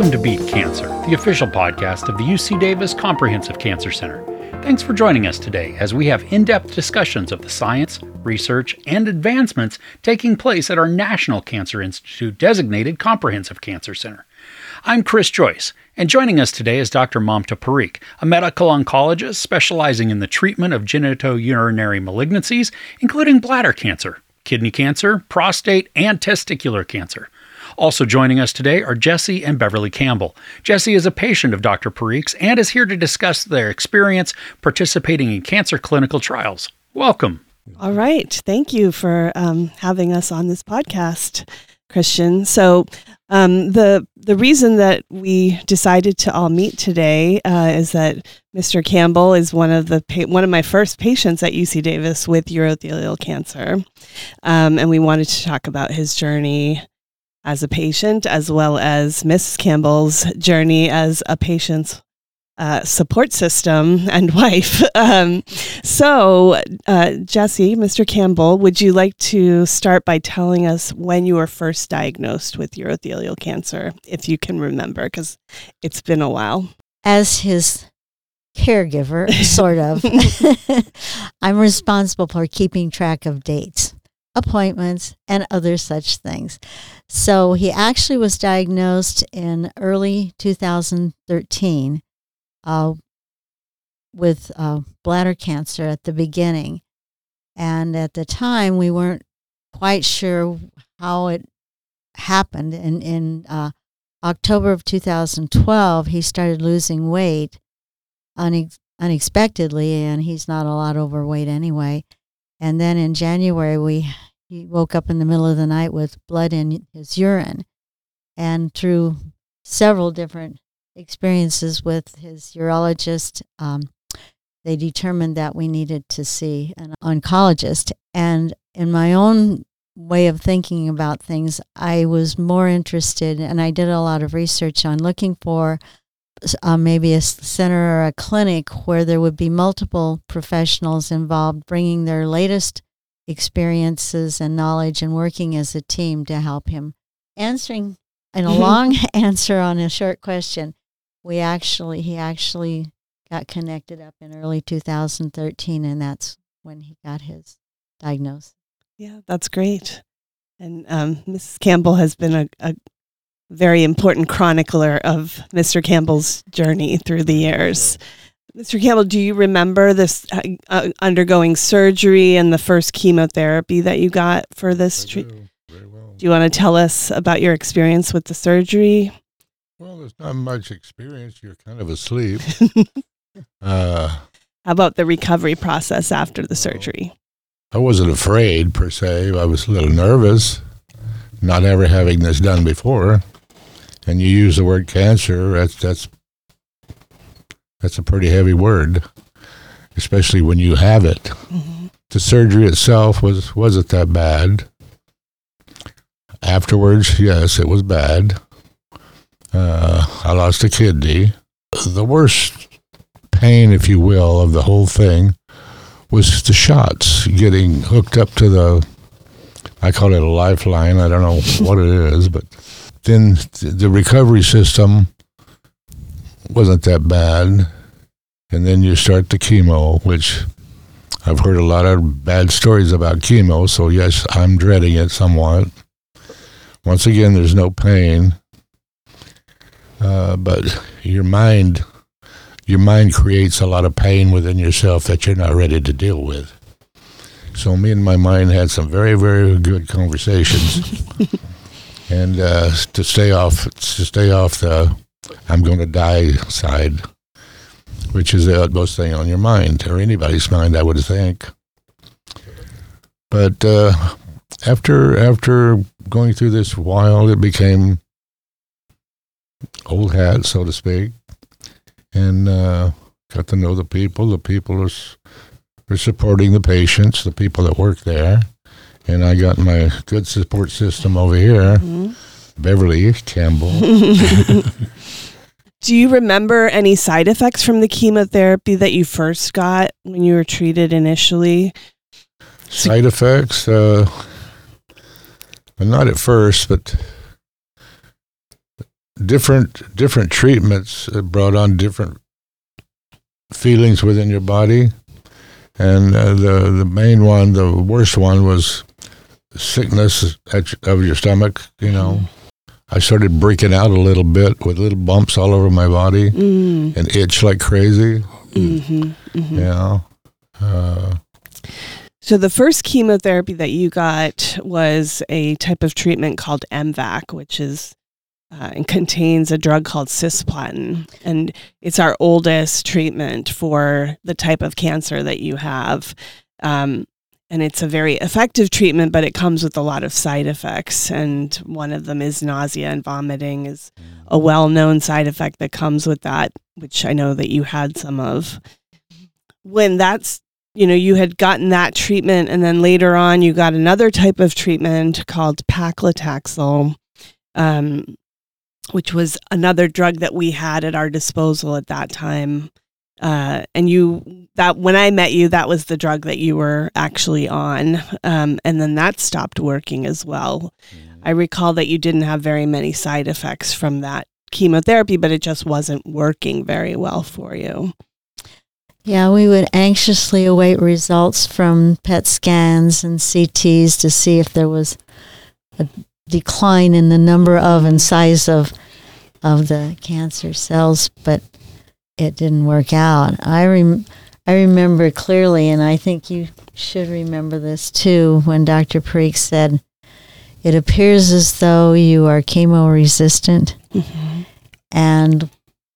Welcome to Beat Cancer, the official podcast of the UC Davis Comprehensive Cancer Center. Thanks for joining us today as we have in depth discussions of the science, research, and advancements taking place at our National Cancer Institute designated Comprehensive Cancer Center. I'm Chris Joyce, and joining us today is Dr. Mamta Parikh, a medical oncologist specializing in the treatment of genitourinary malignancies, including bladder cancer, kidney cancer, prostate, and testicular cancer. Also joining us today are Jesse and Beverly Campbell. Jesse is a patient of Dr. Parikh's and is here to discuss their experience participating in cancer clinical trials. Welcome. All right. Thank you for um, having us on this podcast, Christian. So, um, the the reason that we decided to all meet today uh, is that Mr. Campbell is one of the pa- one of my first patients at UC Davis with urothelial cancer, um, and we wanted to talk about his journey as a patient, as well as Mrs. Campbell's journey as a patient's uh, support system and wife. Um, so, uh, Jesse, Mr. Campbell, would you like to start by telling us when you were first diagnosed with urothelial cancer, if you can remember, because it's been a while? As his caregiver, sort of, I'm responsible for keeping track of dates appointments, and other such things. So he actually was diagnosed in early 2013 uh, with uh, bladder cancer at the beginning. And at the time, we weren't quite sure how it happened. And in uh, October of 2012, he started losing weight une- unexpectedly, and he's not a lot overweight anyway. And then in January, we he woke up in the middle of the night with blood in his urine, and through several different experiences with his urologist, um, they determined that we needed to see an oncologist. And in my own way of thinking about things, I was more interested, and I did a lot of research on looking for uh, maybe a center or a clinic where there would be multiple professionals involved bringing their latest experiences and knowledge and working as a team to help him answering in a long answer on a short question we actually he actually got connected up in early 2013 and that's when he got his diagnosis yeah that's great and um, mrs campbell has been a, a very important chronicler of Mr. Campbell's journey through the years. Mr. Campbell, do you remember this uh, uh, undergoing surgery and the first chemotherapy that you got for this treatment? Do. Well. do you want to tell us about your experience with the surgery? Well, there's not much experience. You're kind of asleep. uh, How about the recovery process after the surgery? I wasn't afraid per se. I was a little nervous, not ever having this done before and you use the word cancer, that's that's that's a pretty heavy word, especially when you have it. Mm-hmm. The surgery itself was wasn't that bad. Afterwards, yes, it was bad. Uh, I lost a kidney. The worst pain, if you will, of the whole thing was the shots getting hooked up to the. I call it a lifeline. I don't know what it is, but then the recovery system wasn't that bad. And then you start the chemo, which I've heard a lot of bad stories about chemo. So, yes, I'm dreading it somewhat. Once again, there's no pain. Uh, but your mind your mind creates a lot of pain within yourself that you're not ready to deal with. So me and my mind had some very, very good conversations. and uh, to stay off to stay off the I'm going to die side, which is the utmost thing on your mind or anybody's mind, I would think. But uh, after after going through this while, it became old hat, so to speak, and uh, got to know the people. The people are, are supporting the patients, the people that work there and I got my good support system over here, mm-hmm. Beverly Campbell. Do you remember any side effects from the chemotherapy that you first got when you were treated initially? Side effects? Uh, not at first, but different different treatments brought on different feelings within your body, and uh, the the main one, the worst one, was sickness of your stomach. You know, I started breaking out a little bit with little bumps all over my body Mm, and itch like crazy. mhm, mhm. You know, uh, So the first chemotherapy that you got was a type of treatment called MVAC, which is uh, and contains a drug called cisplatin, and it's our oldest treatment for the type of cancer that you have. Um, and it's a very effective treatment, but it comes with a lot of side effects, and one of them is nausea and vomiting is a well-known side effect that comes with that, which I know that you had some of. When that's you know you had gotten that treatment, and then later on you got another type of treatment called paclitaxel, um, which was another drug that we had at our disposal at that time. Uh, and you that when I met you, that was the drug that you were actually on, um, and then that stopped working as well. I recall that you didn't have very many side effects from that chemotherapy, but it just wasn't working very well for you. Yeah, we would anxiously await results from PET scans and CTs to see if there was a decline in the number of and size of of the cancer cells, but it didn't work out. I rem- I remember clearly, and I think you should remember this too, when Dr. Parikh said, "It appears as though you are chemo resistant, mm-hmm. and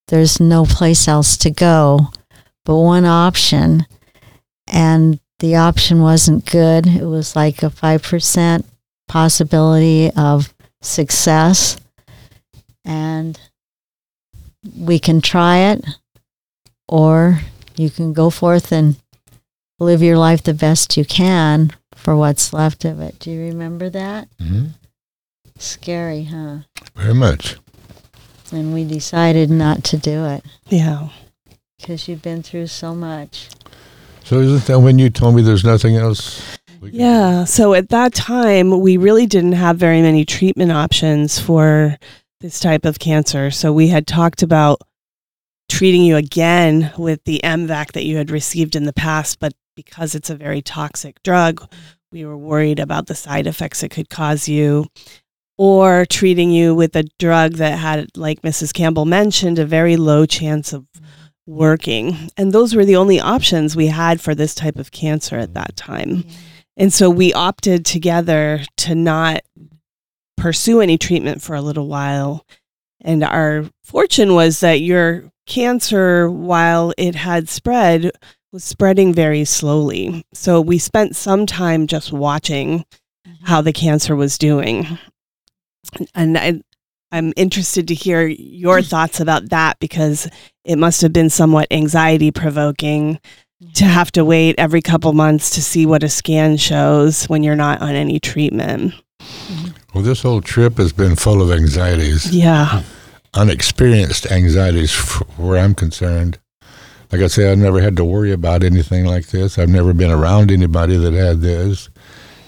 there's no place else to go." but one option, and the option wasn't good. It was like a 5% possibility of success. And we can try it, or you can go forth and live your life the best you can for what's left of it. Do you remember that? mhm, Scary, huh? very much. And we decided not to do it Yeah. because you've been through so much. So isn't that when you told me there's nothing else? we do? Yeah. So at that time, we really didn't have very many treatment options for this type of cancer. So we had talked about treating you again with the MVAC that you had received in the past, but because it's a very toxic drug, we were worried about the side effects it could cause you. Or treating you with a drug that had, like Mrs. Campbell mentioned, a very low chance of working. And those were the only options we had for this type of cancer at that time. And so we opted together to not pursue any treatment for a little while. And our fortune was that your cancer, while it had spread, was spreading very slowly. So we spent some time just watching mm-hmm. how the cancer was doing. And I, I'm interested to hear your thoughts about that because it must have been somewhat anxiety provoking to mm-hmm. have to wait every couple months to see what a scan shows when you're not on any treatment. Mm-hmm. Well, this whole trip has been full of anxieties, Yeah. Unexperienced anxieties, where I'm concerned. Like I say, I've never had to worry about anything like this. I've never been around anybody that had this,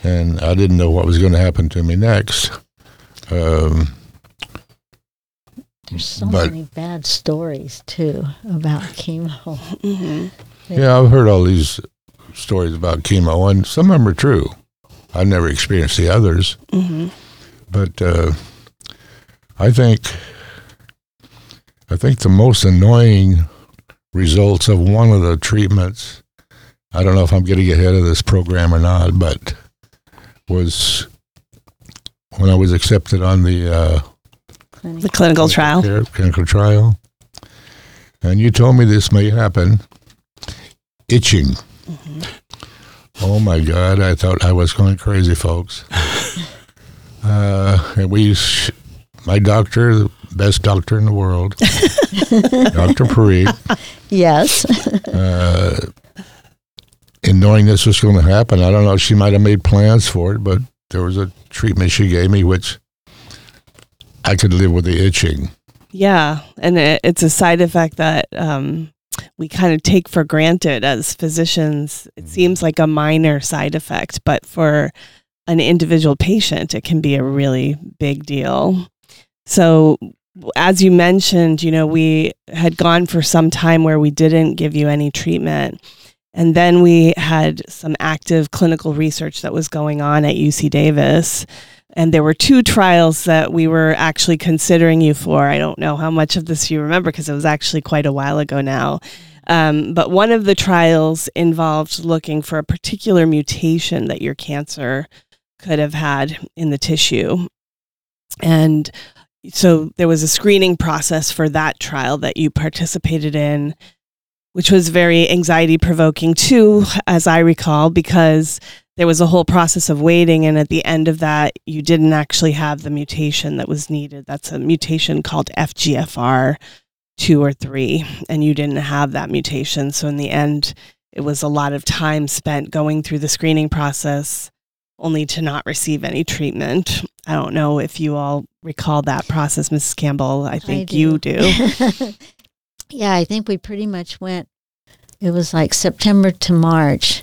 and I didn't know what was going to happen to me next. Um, There's so But- many bad stories too about chemo. hmm yeah, I've heard all these stories about chemo, and some of them are true. I've never experienced the others. hmm but uh, I think I think the most annoying results of one of the treatments. I don't know if I'm getting ahead of this program or not, but was when I was accepted on the uh, The clinical trial. care- clinical trial, and you told me this may happen. Itching. Oh my God! I thought I was going crazy, folks. Uh, and we, my doctor, the best doctor in the world, Doctor Parikh, Yes. uh, in knowing this was going to happen, I don't know. She might have made plans for it, but there was a treatment she gave me which I could live with the itching. Yeah. And it, it's a side effect that um, we kind of take for granted as physicians. It seems like a minor side effect, but for an individual patient, it can be a really big deal. So as you mentioned, you know, we had gone for some time where we didn't give you any treatment. And then we had some active clinical research that was going on at UC Davis. And there were two trials that we were actually considering you for. I don't know how much of this you remember because it was actually quite a while ago now. Um, but one of the trials involved looking for a particular mutation that your cancer could have had in the tissue. And so there was a screening process for that trial that you participated in which was very anxiety provoking too as i recall because there was a whole process of waiting and at the end of that you didn't actually have the mutation that was needed. That's a mutation called fgfr 2 or 3 and you didn't have that mutation. So in the end it was a lot of time spent going through the screening process only to not receive any treatment. I don't know if you all recall that process, Mrs. Campbell. I think I you do. yeah, I think we pretty much went, it was like September to March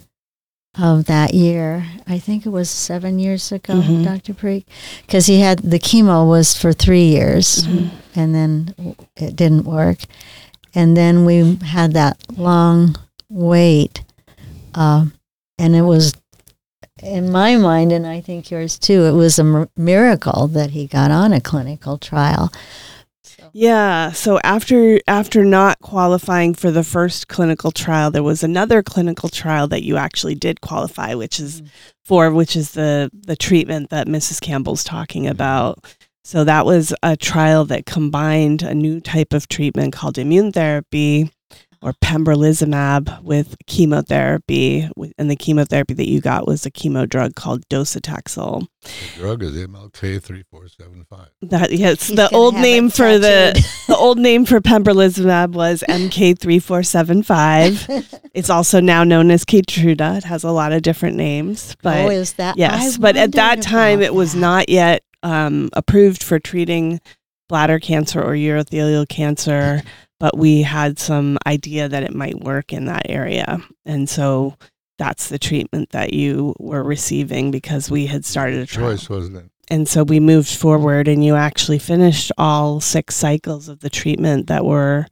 of that year. I think it was seven years ago, Mhm. Dr. Parikh, because he had the chemo was for three years Mhm. and then it didn't work. And then we had that long wait. Uh, and it was, in my mind, and I think yours too, it was a miracle that he got on a clinical trial. So, Yeah. So after after not qualifying for the first clinical trial, there was another clinical trial that you actually did qualify, which is Mm. for which is the the treatment that Mrs. Campbell's talking about. So that was a trial that combined a new type of treatment called immune therapy or pembrolizumab with chemotherapy and the chemotherapy that you got was a chemo drug called docetaxel. The drug is MLK three four seven five. That yes, He's the old name for the the old name for pembrolizumab was MK3475. it's also now known as Keytruda. It has a lot of different names, but oh, is that? yes, I but at that time about it was that. not yet um, approved for treating bladder cancer or urothelial cancer. But we had some idea that it might work in that area, and so that's the treatment that you were receiving because we had started a trial Choice wasn't it? and so we moved forward and you actually finished all six cycles of the treatment that were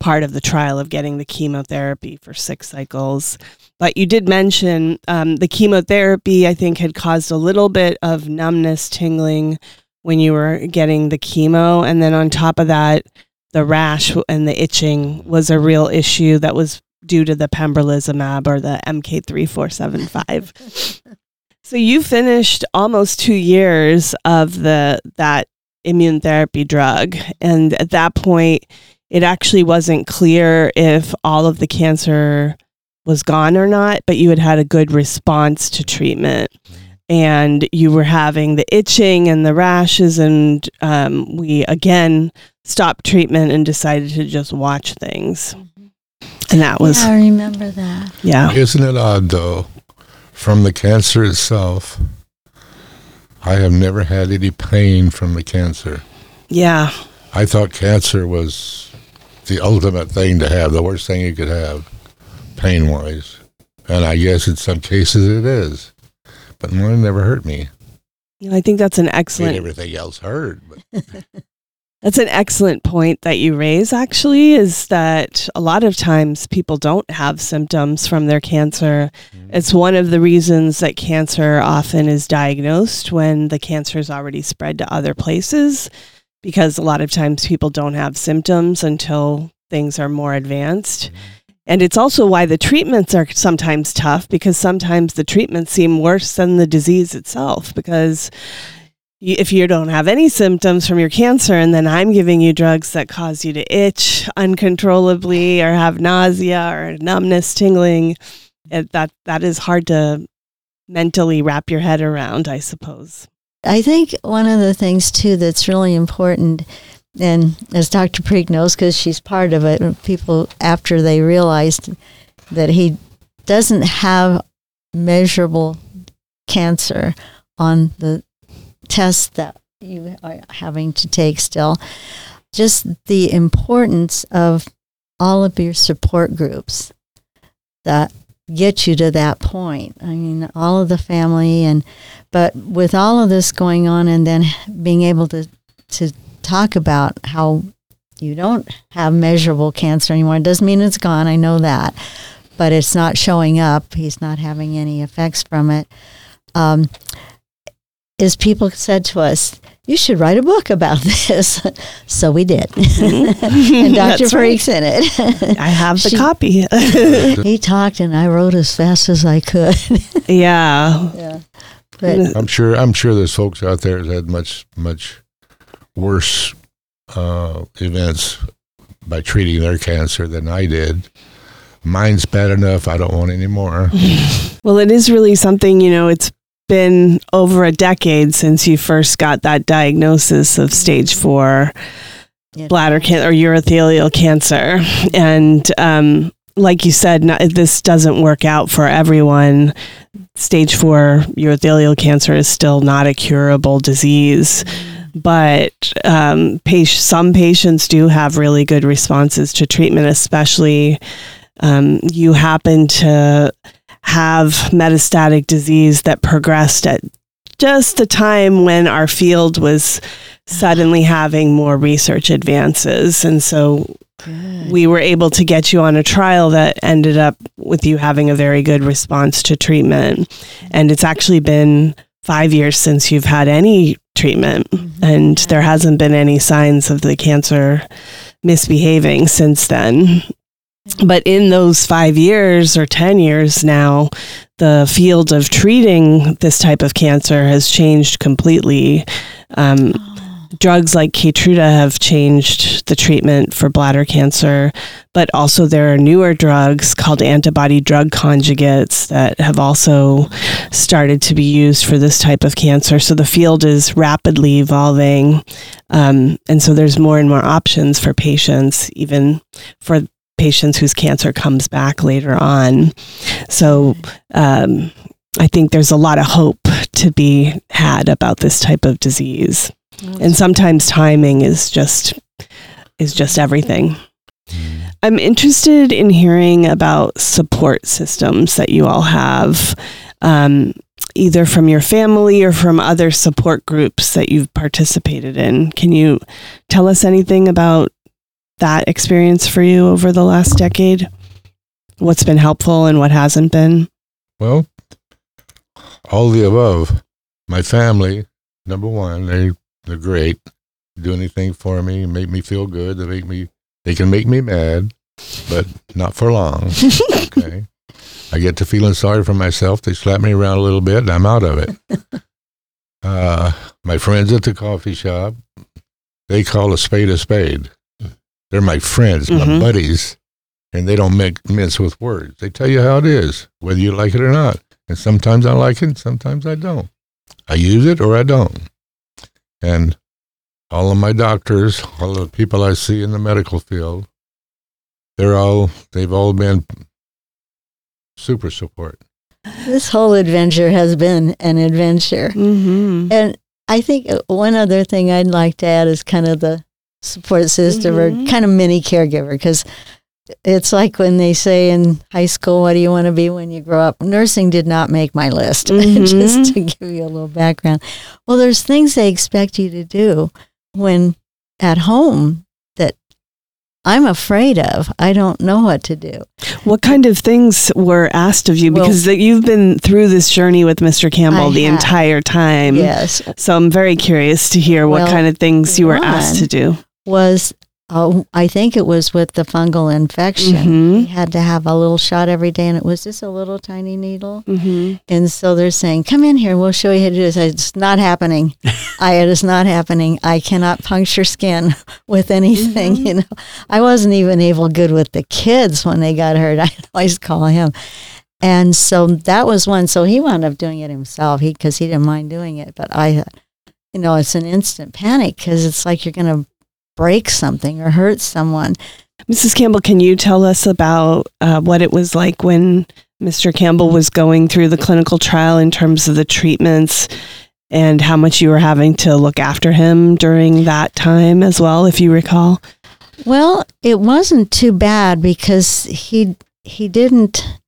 part of the trial of getting the chemotherapy for six cycles but you did mention um, the chemotherapy i think had caused a little bit of numbness tingling when you were getting the chemo and then on top of that the rash and the itching was a real issue that was due to the pembrolizumab or the mk3475 so you finished almost two years of the that immune therapy drug, and at that point, it actually wasn't clear if all of the cancer was gone or not. But you had had a good response to treatment, mm-hmm. And you were having the itching and the rashes, and um, we again stopped treatment and decided to just watch things, and that was Yeah, I remember that. yeah. Isn't it odd though? From the cancer itself, I have never had any pain from the cancer. Yeah, I thought cancer was the ultimate thing to have, the worst thing you could have, pain wise. And I guess in some cases it is. But mine never hurt me. You know, I think that's an excellent everything else hurt. But That's an excellent point that you raise, actually, is that a lot of times people don't have symptoms from their cancer. Mm-hmm. It's one of the reasons that cancer often is diagnosed when the cancer is already spread to other places, because a lot of times people don't have symptoms until things are more advanced. Mm-hmm. And it's also why the treatments are sometimes tough because sometimes the treatments seem worse than the disease itself because if you don't have any symptoms from your cancer and then I'm giving you drugs that cause you to itch uncontrollably or have nausea or numbness, tingling, that that is hard to mentally wrap your head around, I suppose. I think one of the things too that's really important, and as Dr. Parikh knows, because she's part of it, people after they realized that he doesn't have measurable cancer on the tests that you are having to take still, just the importance of all of your support groups that get you to that point. I mean, all of the family and but with all of this going on and then being able to to talk about how you don't have measurable cancer anymore. It doesn't mean it's gone. I know that, but it's not showing up. He's not having any effects from it. Um, is people said to us, you should write a book about this. so we did. and Dr. That's right. In it. I have the She- copy. he talked and I wrote as fast as I could. yeah. yeah. But I'm sure. I'm sure there's folks out there that had much much worse uh, events by treating their cancer than I did. Mine's bad enough. I don't want any more. Well, it is really something, you know, it's been over a decade since you first got that diagnosis of stage four Yeah. bladder cancer or urothelial cancer. And um, like you said, not, this doesn't work out for everyone. Stage four urothelial cancer is still not a curable disease. But um, pa- some patients do have really good responses to treatment, especially um, you happen to have metastatic disease that progressed at just the time when our field was suddenly having more research advances. And so Good. we were able to get you on a trial that ended up with you having a very good response to treatment. And it's actually been five years since you've had any treatment, and there hasn't been any signs of the cancer misbehaving since then. But in those five years or 10 years now, the field of treating this type of cancer has changed completely. Um, drugs like Keytruda have changed the treatment for bladder cancer, but also there are newer drugs called antibody drug conjugates that have also started to be used for this type of cancer. So the field is rapidly evolving. Um, and so there's more and more options for patients, even for patients whose cancer comes back later on. So um, I think there's a lot of hope to be had about this type of disease and sometimes timing is just is just everything. I'm interested in hearing about support systems that you all have um, either from your family or from other support groups that you've participated in. Can you tell us anything about that experience for you over the last decade? What's been helpful and what hasn't been? Well, all the above. My family, number one, they they're great. Do anything for me, make me feel good. They make me. They can make me mad, but not for long. okay. I get to feeling sorry for myself. They slap me around a little bit, and I'm out of it. Uh, my friends at the coffee shop, they call a spade a spade. They're my friends, my Mhm. buddies, and they don't make mince with words. They tell you how it is, whether you like it or not. And sometimes I like it, and sometimes I don't. I use it or I don't. And all of my doctors, all the people I see in the medical field, they're all, they've all been super support. this whole adventure has been an adventure. mm-hmm. And I think uh, one other thing I'd like to add is kind of the support system Mhm. or kind of mini caregiver because it's like when they say in high school, what do you want to be when you grow up? Nursing did not make my list, Mhm. just to give you a little background. Well, there's things they expect you to do when at home that I'm afraid of. I don't know what to do. What kind of things were asked of you? Because you've been through this journey with Mr. Campbell I the have. entire time. Yes. So I'm very curious to hear what Well, kind of things you were asked to do. Was oh, I think it was with the fungal infection. Mhm. He had to have a little shot every day, and it was just a little tiny needle. Mm-hmm. And so they're saying, "Come in here, we'll show you how to do this." It's not happening. I it is not happening. I cannot puncture skin with anything. Mhm. You know, I wasn't even able good with the kids when they got hurt. I always call him. And so that was one. So he wound up doing it himself. He because he didn't mind doing it, but I, you know, it's an instant panic because it's like you're going to break something or hurt someone. Mrs. Campbell, can you tell us about uh, what it was like when Mr. Campbell was going through the clinical trial in terms of the treatments and how much you were having to look after him during that time as well, if you recall? Well, it wasn't too bad because he he didn't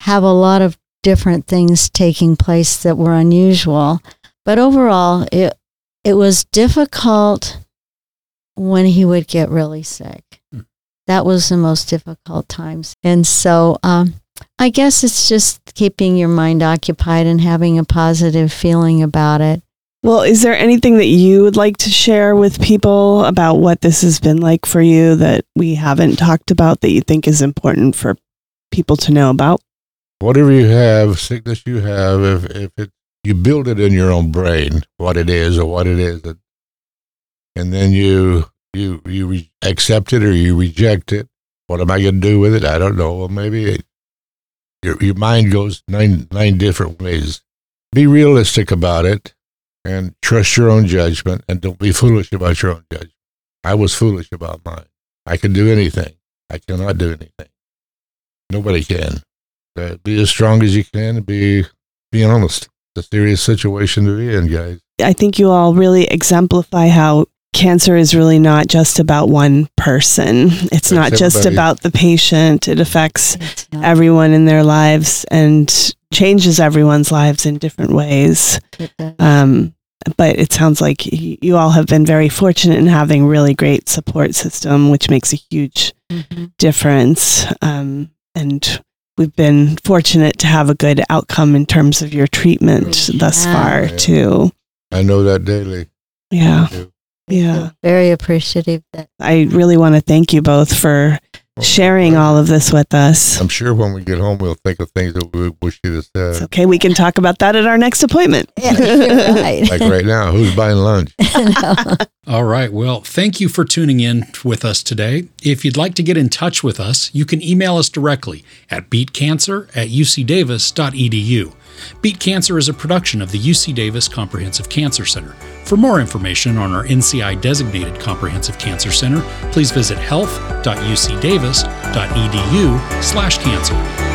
have a lot of different things taking place that were unusual. But overall, it it was difficult when he would get really sick. Hmm. That was the most difficult times. And so um, I guess it's just keeping your mind occupied and having a positive feeling about it. Well, is there anything that you would like to share with people about what this has been like for you that we haven't talked about that you think is important for people to know about? Whatever you have, sickness you have, if, if it, you build it in your own brain, what it is or what it isn't, and then you you you re- accept it or you reject it. What am I going to do with it? I don't know. Well, maybe it, your your mind goes nine nine different ways. Be realistic about it and trust your own judgment and don't be foolish about your own judgment. I was foolish about mine. I can do anything. I cannot do anything. Nobody can. Uh, be as strong as you can. Be be honest. It's a serious situation to be in, guys. I think you all really exemplify how cancer is really not just about one person. It's not just everybody. about the patient. It affects everyone in their lives and changes everyone's lives in different ways. Um, but it sounds like you all have been very fortunate in having really great support system, which makes a huge Mhm. difference. Um, and we've been fortunate to have a good outcome in terms of your treatment We thus far, Yeah. too. I know that daily. Yeah. I do. Yeah. Very appreciative that I really want to thank you both for sharing all of this with us. I'm sure when we get home, we'll think of things that we wish you'd have It's said. okay. We can talk about that at our next appointment. Yeah, right. Like right now, who's buying lunch? All right. Well, thank you for tuning in with us today. If you'd like to get in touch with us, you can email us directly at beatcancer at ucdavis.edu. Beat Cancer is a production of the UC Davis Comprehensive Cancer Center. For more information on our NCI designated Comprehensive Cancer Center, please visit health.ucdavis.edu slash cancer.